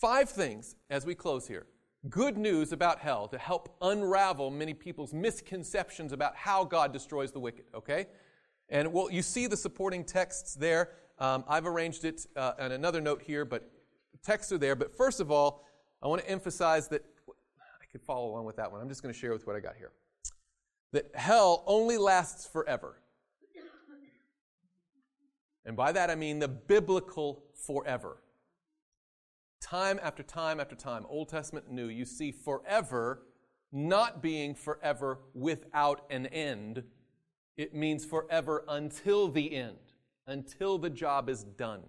Five things as we close here. Good news about hell to help unravel many people's misconceptions about how God destroys the wicked, okay? And well, you see the supporting texts there. Um, I've arranged it uh, on another note here, but texts are there. But first of all, I want to emphasize that I could follow along with that one. I'm just going to share with what I got here. That hell only lasts forever. And by that I mean the biblical forever. Time after time after time, Old Testament New, you see forever not being forever without an end. It means forever until the end, until the job is done.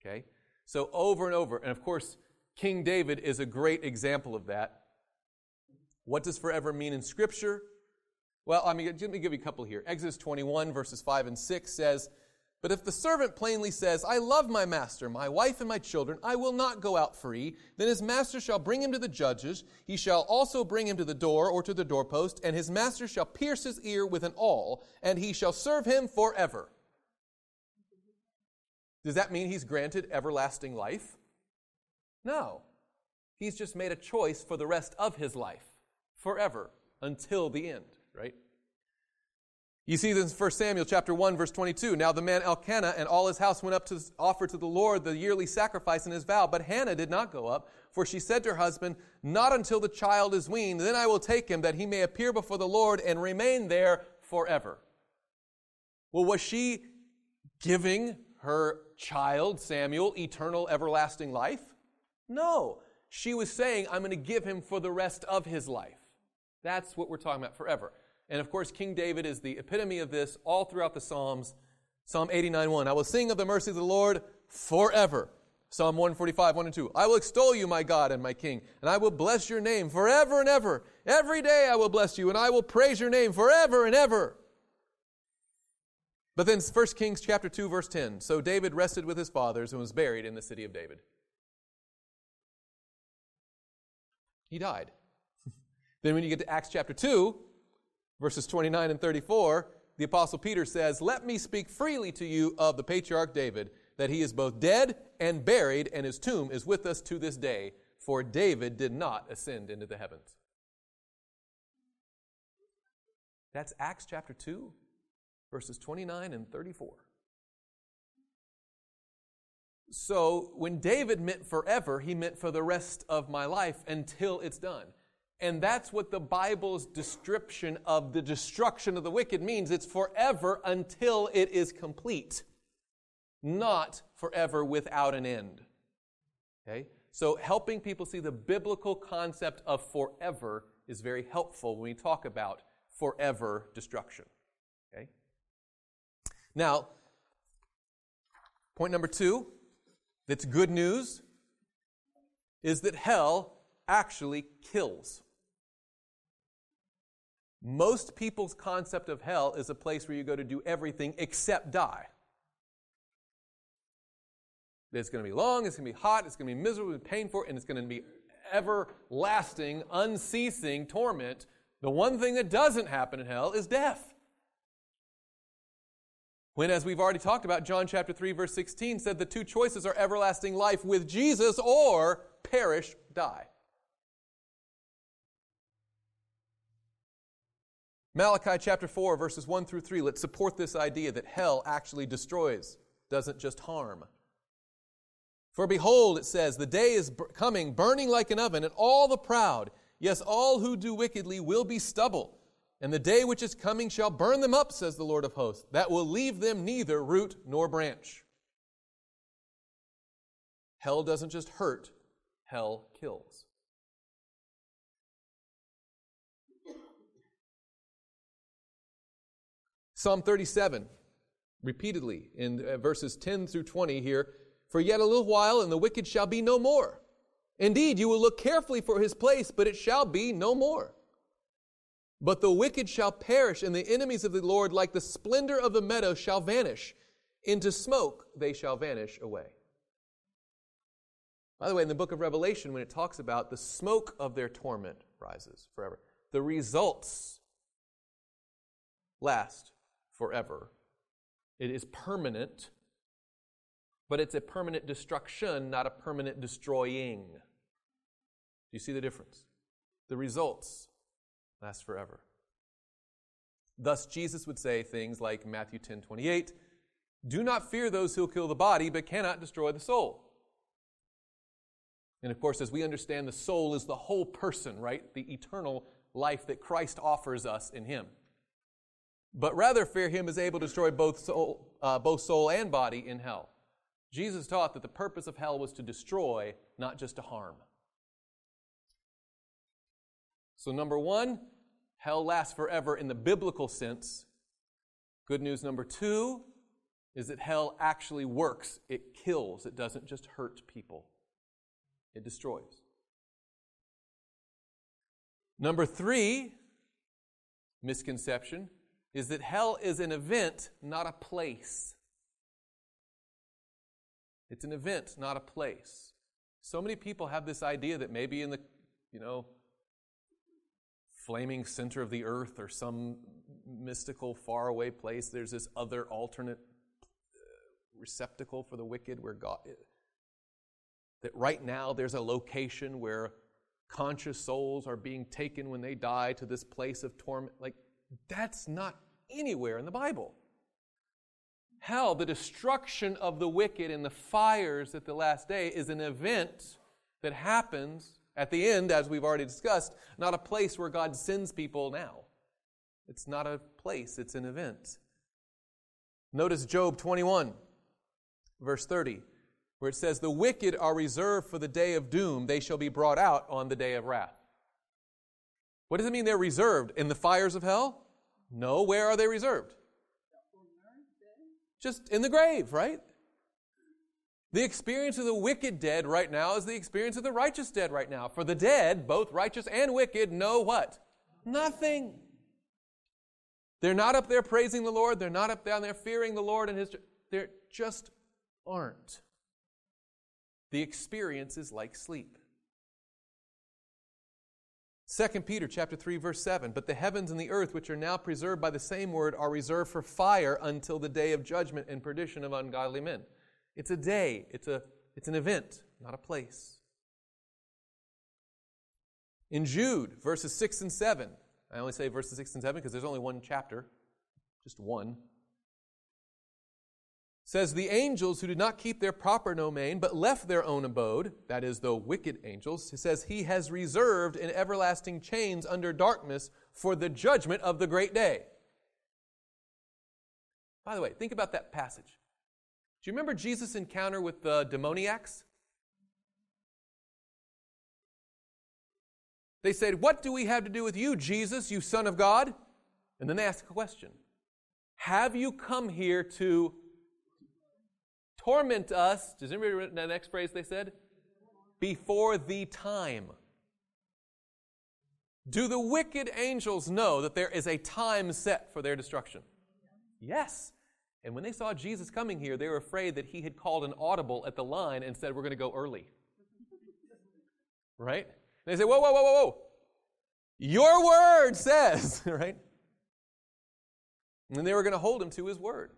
Okay? So over and over. And of course, King David is a great example of that. What does forever mean in Scripture? Well, I mean, let me give you a couple here. Exodus 21, verses 5 and 6 says, but if the servant plainly says, I love my master, my wife, and my children, I will not go out free, then his master shall bring him to the judges. He shall also bring him to the door or to the doorpost, and his master shall pierce his ear with an awl, and he shall serve him forever. Does that mean he's granted everlasting life? No. He's just made a choice for the rest of his life, forever, until the end, right? You see this in 1 Samuel chapter 1 verse 22. Now the man Elkanah and all his house went up to offer to the Lord the yearly sacrifice in his vow, but Hannah did not go up, for she said to her husband, Not until the child is weaned, then I will take him that he may appear before the Lord and remain there forever. Well, was she giving her child, Samuel, eternal everlasting life? No. She was saying, I'm going to give him for the rest of his life. That's what we're talking about forever. And of course, King David is the epitome of this all throughout the Psalms. Psalm 89 1. I will sing of the mercy of the Lord forever. Psalm 145, 1 and 2. I will extol you, my God and my King, and I will bless your name forever and ever. Every day I will bless you, and I will praise your name forever and ever. But then 1 Kings chapter 2, verse 10. So David rested with his fathers and was buried in the city of David. He died. then when you get to Acts chapter 2, verses 29 and 34, the Apostle Peter says, Let me speak freely to you of the patriarch David, that he is both dead and buried, and his tomb is with us to this day, for David did not ascend into the heavens. That's Acts chapter 2, verses 29 and 34. So when David meant forever, he meant for the rest of my life until it's done. And that's what the Bible's description of the destruction of the wicked means. It's forever until it is complete, not forever without an end. Okay? So, helping people see the biblical concept of forever is very helpful when we talk about forever destruction. Okay? Now, point number two that's good news is that hell actually kills. Most people's concept of hell is a place where you go to do everything except die. It's going to be long, it's going to be hot, it's going to be miserable and painful, and it's going to be everlasting, unceasing torment. The one thing that doesn't happen in hell is death. When, as we've already talked about, John chapter 3, verse 16 said the two choices are everlasting life with Jesus or perish, die. Malachi chapter 4, verses 1 through 3, let's support this idea that hell actually destroys, doesn't just harm. For behold, it says, the day is coming, burning like an oven, and all the proud, yes, all who do wickedly, will be stubble. And the day which is coming shall burn them up, says the Lord of hosts, that will leave them neither root nor branch. Hell doesn't just hurt, hell kills. Psalm 37, repeatedly in uh, verses 10 through 20 here, for yet a little while and the wicked shall be no more. Indeed, you will look carefully for his place, but it shall be no more. But the wicked shall perish, and the enemies of the Lord, like the splendor of the meadow, shall vanish. Into smoke they shall vanish away. By the way, in the book of Revelation, when it talks about the smoke of their torment rises forever, the results last forever. It is permanent, but it's a permanent destruction, not a permanent destroying. Do you see the difference? The results last forever. Thus, Jesus would say things like Matthew 10 28, Do not fear those who kill the body, but cannot destroy the soul. And of course, as we understand, the soul is the whole person, right? The eternal life that Christ offers us in Him. But rather fear Him is able to destroy both soul, uh, both soul and body in hell. Jesus taught that the purpose of hell was to destroy, not just to harm. So, number one, hell lasts forever in the biblical sense. Good news number two is that hell actually works. It kills, it doesn't just hurt people, it destroys. Number three, misconception, is that hell is an event, not a place. It's an event, not a place. So many people have this idea that maybe in the, you know, flaming center of the earth or some mystical faraway place, there's this other alternate uh, receptacle for the wicked where God, that right now there's a location where conscious souls are being taken when they die to this place of torment. Like, that's not anywhere in the Bible. Hell, the destruction of the wicked and the fires at the last day, is an event that happens at the end, as we've already discussed, not a place where God sends people now. It's not a place, it's an event. Notice Job 21, verse 30, where it says, The wicked are reserved for the day of doom, they shall be brought out on the day of wrath. What does it mean they're reserved? In the fires of hell? No, where are they reserved? Just in the grave, right? The experience of the wicked dead right now is the experience of the righteous dead right now. For the dead, both righteous and wicked, know what? Nothing. They're not up there praising the Lord. They're not up down there fearing the Lord and His. They just aren't. The experience is like sleep. 2 Peter chapter 3 verse 7 but the heavens and the earth which are now preserved by the same word are reserved for fire until the day of judgment and perdition of ungodly men. It's a day, it's a it's an event, not a place. In Jude verses 6 and 7, I only say verses 6 and 7 because there's only one chapter, just one says the angels who did not keep their proper domain but left their own abode that is the wicked angels he says he has reserved in everlasting chains under darkness for the judgment of the great day. By the way think about that passage. Do you remember jesus encounter with the demoniacs? They said what do we have to do with you jesus you son of god? And then they ask a question. Have you come here to torment us. Does anybody remember the next phrase they said? Before the time. Do the wicked angels know that there is a time set for their destruction? Yes. And when they saw Jesus coming here, they were afraid that he had called an audible at the line and said, We're going to go early. Right? And they say, Whoa, whoa, whoa, whoa, whoa. Your word says, right? And they were going to hold him to his word.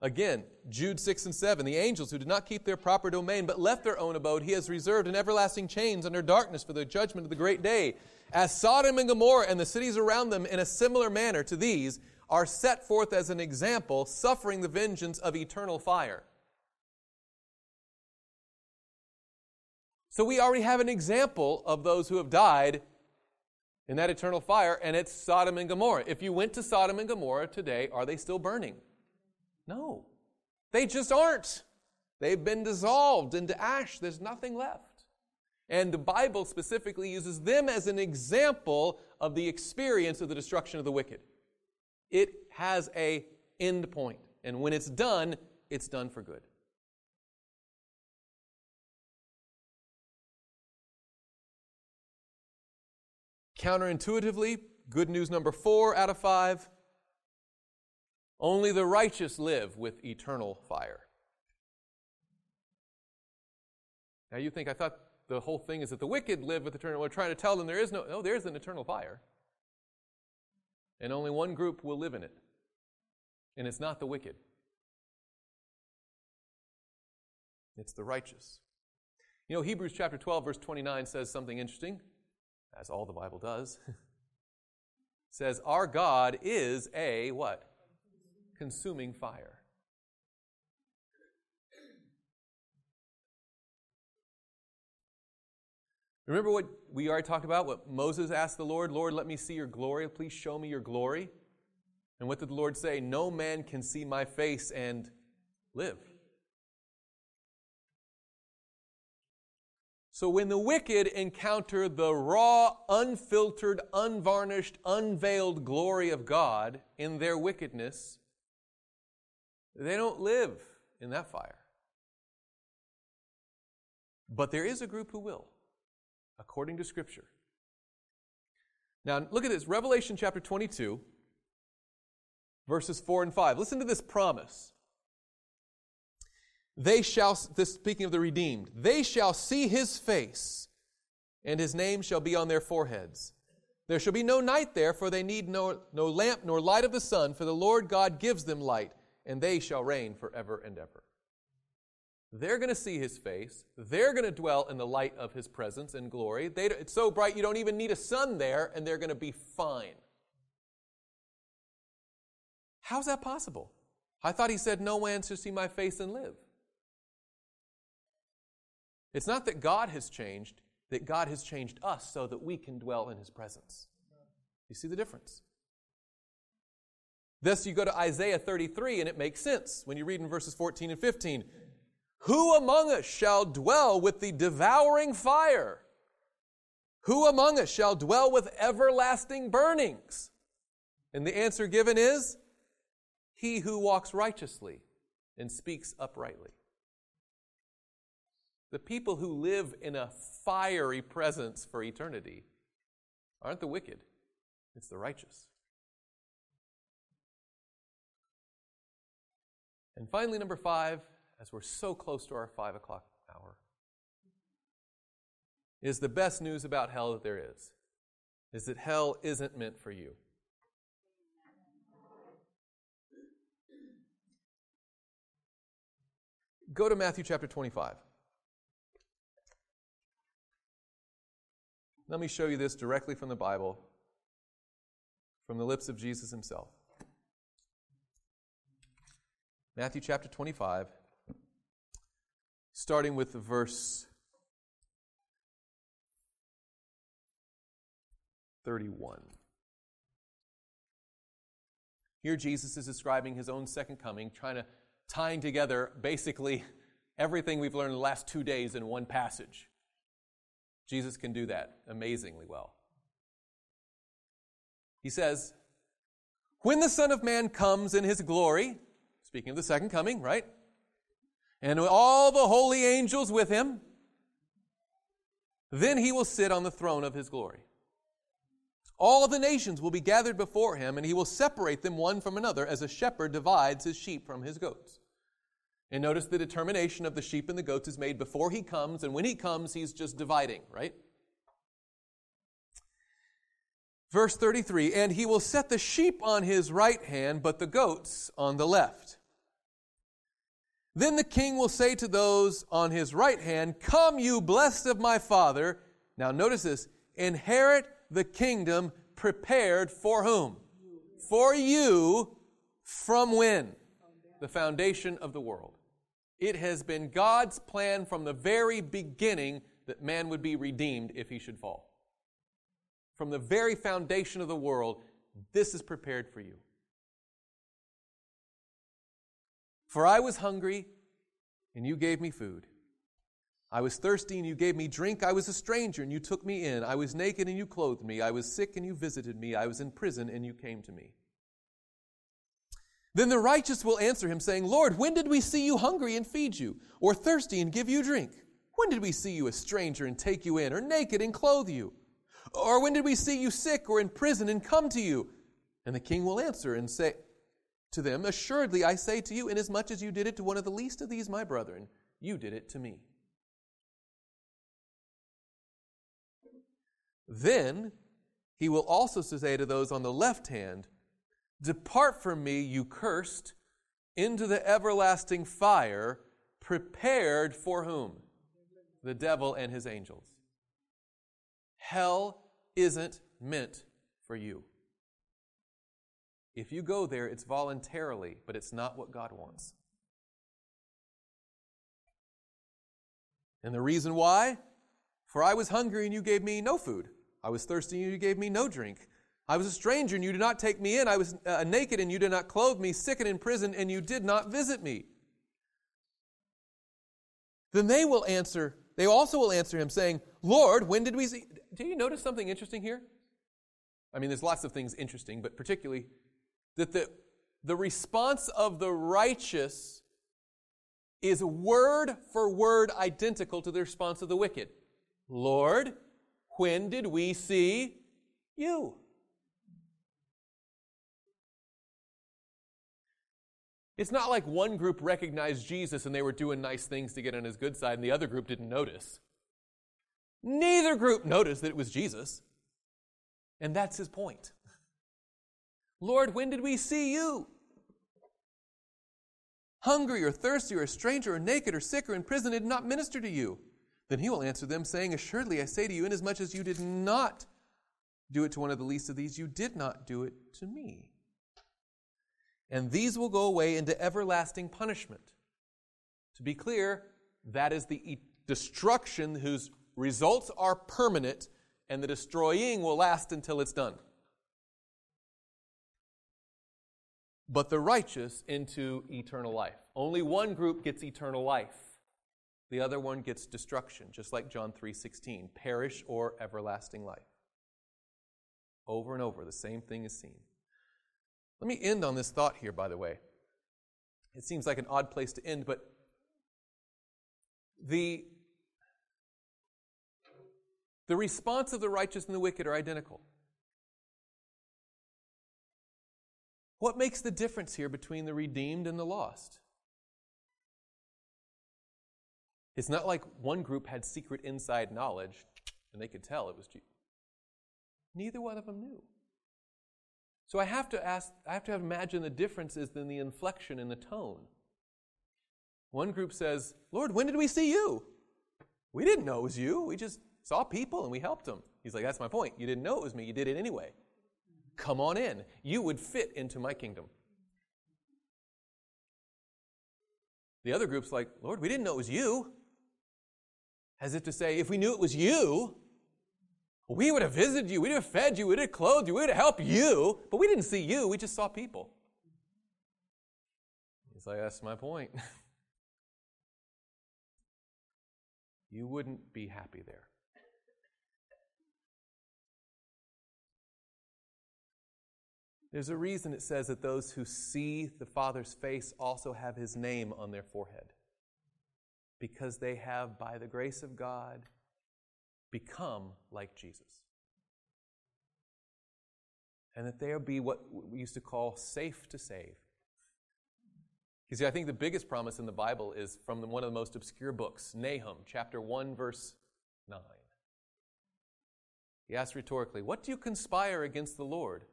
Again, Jude 6 and 7. The angels who did not keep their proper domain but left their own abode, he has reserved in everlasting chains under darkness for the judgment of the great day. As Sodom and Gomorrah and the cities around them, in a similar manner to these, are set forth as an example, suffering the vengeance of eternal fire. So we already have an example of those who have died in that eternal fire, and it's Sodom and Gomorrah. If you went to Sodom and Gomorrah today, are they still burning? No, they just aren't. They've been dissolved into ash. There's nothing left. And the Bible specifically uses them as an example of the experience of the destruction of the wicked. It has a end point, and when it's done, it's done for good. Counterintuitively, good news number four out of five only the righteous live with eternal fire. Now you think, I thought the whole thing is that the wicked live with eternal. We're trying to tell them there is no, oh, no, there is an eternal fire. And only one group will live in it. And it's not the wicked. it's the righteous. You know, Hebrews chapter 12, verse 29 says something interesting, as all the Bible does. says, Our God is a what? Consuming fire. Remember what we already talked about? What Moses asked the Lord, Lord, let me see your glory. Please show me your glory. And what did the Lord say? No man can see my face and live. So when the wicked encounter the raw, unfiltered, unvarnished, unveiled glory of God in their wickedness, they don't live in that fire. But there is a group who will according to Scripture. Now, look at this Revelation chapter 22, verses 4 and 5. Listen to this promise. They shall, this speaking of the redeemed, they shall see his face, and his name shall be on their foreheads. There shall be no night there, for they need no, no lamp nor light of the sun, for the Lord God gives them light, and they shall reign forever and ever. They're going to see his face. They're going to dwell in the light of his presence and glory. They, it's so bright you don't even need a sun there, and they're going to be fine. How's that possible? I thought he said, No man shall see my face and live. It's not that God has changed, that God has changed us so that we can dwell in his presence. You see the difference? Thus, you go to Isaiah 33, and it makes sense when you read in verses 14 and 15. Who among us shall dwell with the devouring fire? Who among us shall dwell with everlasting burnings? And the answer given is He who walks righteously and speaks uprightly. The people who live in a fiery presence for eternity aren't the wicked, it's the righteous. And finally, number five, as we're so close to our five o'clock hour, is the best news about hell that there is. Is that hell isn't meant for you. Go to Matthew chapter 25. Let me show you this directly from the Bible, from the lips of Jesus himself. Matthew chapter 25 starting with verse 31. Here, Jesus is describing his own second coming, trying to tying together basically everything we've learned in the last two days in one passage. Jesus can do that amazingly well. He says, When the Son of Man comes in his glory, speaking of the second coming, right? and all the holy angels with him. Then he will sit on the throne of his glory. All the nations will be gathered before him, and he will separate them one from another as a shepherd divides his sheep from his goats. And notice the determination of the sheep and the goats is made before he comes, and when he comes, he's just dividing, right? Verse 33 And he will set the sheep on his right hand, but the goats on the left. Then the king will say to those on his right hand, Come, you blessed of my father. Now, notice this inherit the kingdom prepared for whom? For you from when? The foundation of the world. It has been God's plan from the very beginning that man would be redeemed if he should fall. From the very foundation of the world, this is prepared for you. For I was hungry, and you gave me food. I was thirsty, and you gave me drink. I was a stranger, and you took me in. I was naked, and you clothed me. I was sick, and you visited me. I was in prison, and you came to me. Then the righteous will answer him, saying, Lord, when did we see you hungry and feed you, or thirsty and give you drink? When did we see you a stranger and take you in, or naked and clothe you? Or when did we see you sick or in prison and come to you? And the king will answer and say, to them, Assuredly, I say to you, inasmuch as you did it to one of the least of these, my brethren, you did it to me. Then he will also say to those on the left hand, Depart from me, you cursed, into the everlasting fire prepared for whom? The devil and his angels. Hell isn't meant for you. If you go there, it's voluntarily, but it's not what God wants. And the reason why? For I was hungry and you gave me no food. I was thirsty and you gave me no drink. I was a stranger and you did not take me in. I was uh, naked and you did not clothe me, sick and in prison and you did not visit me. Then they will answer, they also will answer him, saying, Lord, when did we see? Do you notice something interesting here? I mean, there's lots of things interesting, but particularly that the, the response of the righteous is word for word identical to the response of the wicked. Lord, when did we see you? It's not like one group recognized Jesus and they were doing nice things to get on his good side and the other group didn't notice. Neither group noticed that it was Jesus. And that's his point. Lord, when did we see you? Hungry or thirsty or a stranger or naked or sick or in prison and did not minister to you? Then he will answer them, saying, Assuredly I say to you, inasmuch as you did not do it to one of the least of these, you did not do it to me and these will go away into everlasting punishment. To be clear, that is the destruction whose results are permanent, and the destroying will last until it's done. But the righteous into eternal life. Only one group gets eternal life. The other one gets destruction, just like John 3:16, perish or everlasting life. Over and over, the same thing is seen. Let me end on this thought here, by the way. It seems like an odd place to end, but the, the response of the righteous and the wicked are identical. What makes the difference here between the redeemed and the lost? It's not like one group had secret inside knowledge and they could tell it was Jesus. Neither one of them knew. So I have to ask, I have to imagine the differences in the inflection and the tone. One group says, Lord, when did we see you? We didn't know it was you. We just saw people and we helped them. He's like, That's my point. You didn't know it was me. You did it anyway. Come on in. You would fit into my kingdom. The other group's like, Lord, we didn't know it was you. As if to say, if we knew it was you, we would have visited you, we'd have fed you, we'd have clothed you, we would have helped you, but we didn't see you, we just saw people. He's like, that's my point. you wouldn't be happy there. There's a reason it says that those who see the Father's face also have his name on their forehead. Because they have, by the grace of God, become like Jesus. And that they'll be what we used to call safe to save. You see, I think the biggest promise in the Bible is from one of the most obscure books, Nahum, chapter 1, verse 9. He asks rhetorically, What do you conspire against the Lord?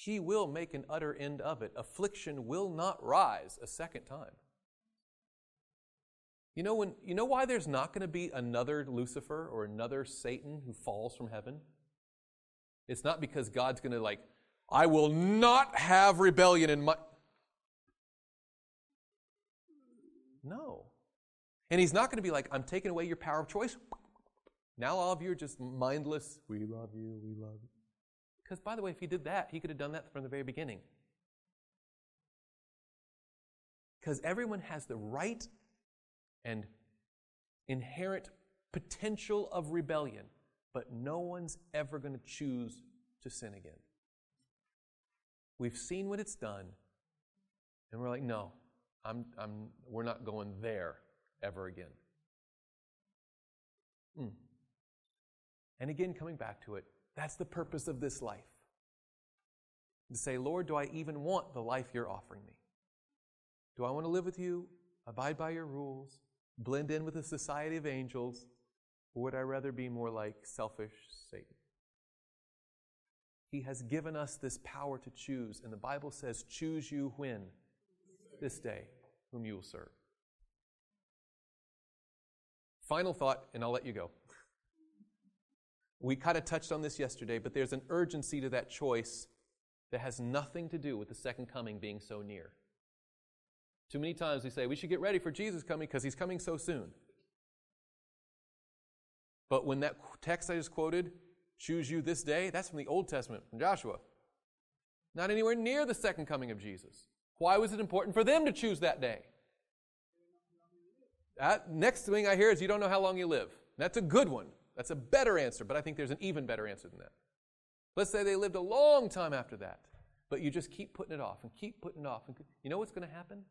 He will make an utter end of it. Affliction will not rise a second time. You know, when, you know why there's not going to be another Lucifer or another Satan who falls from heaven? It's not because God's going to, like, I will not have rebellion in my. No. And he's not going to be like, I'm taking away your power of choice. Now all of you are just mindless. We love you, we love you. Because, by the way, if he did that, he could have done that from the very beginning. Because everyone has the right and inherent potential of rebellion, but no one's ever going to choose to sin again. We've seen what it's done, and we're like, no, I'm, I'm, we're not going there ever again. Mm. And again, coming back to it, that's the purpose of this life. To say, Lord, do I even want the life you're offering me? Do I want to live with you, abide by your rules, blend in with the society of angels, or would I rather be more like selfish Satan? He has given us this power to choose, and the Bible says, Choose you when? This day, whom you will serve. Final thought, and I'll let you go. We kind of touched on this yesterday, but there's an urgency to that choice that has nothing to do with the second coming being so near. Too many times we say we should get ready for Jesus coming because he's coming so soon. But when that text I just quoted, choose you this day, that's from the Old Testament, from Joshua. Not anywhere near the second coming of Jesus. Why was it important for them to choose that day? That next thing I hear is you don't know how long you live. That's a good one. That's a better answer, but I think there's an even better answer than that. Let's say they lived a long time after that, but you just keep putting it off and keep putting it off. And you know what's going to happen?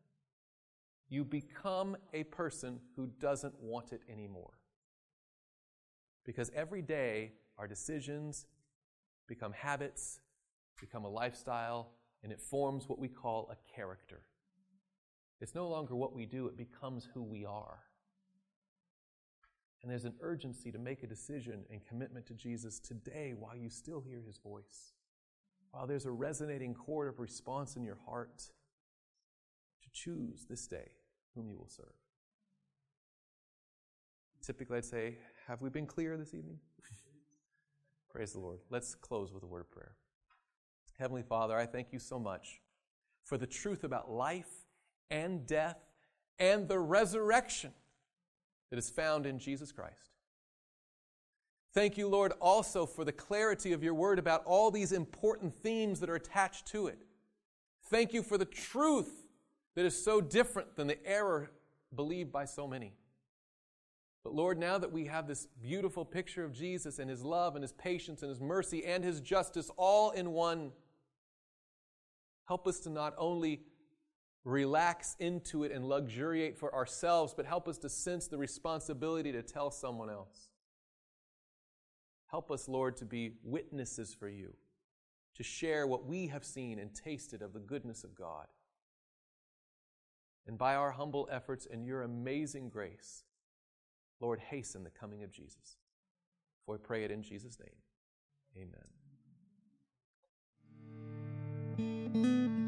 You become a person who doesn't want it anymore. Because every day, our decisions become habits, become a lifestyle, and it forms what we call a character. It's no longer what we do, it becomes who we are. And there's an urgency to make a decision and commitment to Jesus today while you still hear his voice, while there's a resonating chord of response in your heart to choose this day whom you will serve. Typically, I'd say, Have we been clear this evening? Praise the Lord. Let's close with a word of prayer. Heavenly Father, I thank you so much for the truth about life and death and the resurrection that is found in Jesus Christ. Thank you, Lord, also for the clarity of your word about all these important themes that are attached to it. Thank you for the truth that is so different than the error believed by so many. But Lord, now that we have this beautiful picture of Jesus and his love and his patience and his mercy and his justice all in one, help us to not only relax into it and luxuriate for ourselves, but help us to sense the responsibility to tell someone else. Help us, Lord, to be witnesses for you, to share what we have seen and tasted of the goodness of God. And by our humble efforts and your amazing grace, Lord, hasten the coming of Jesus. For we pray it in Jesus' name. Amen.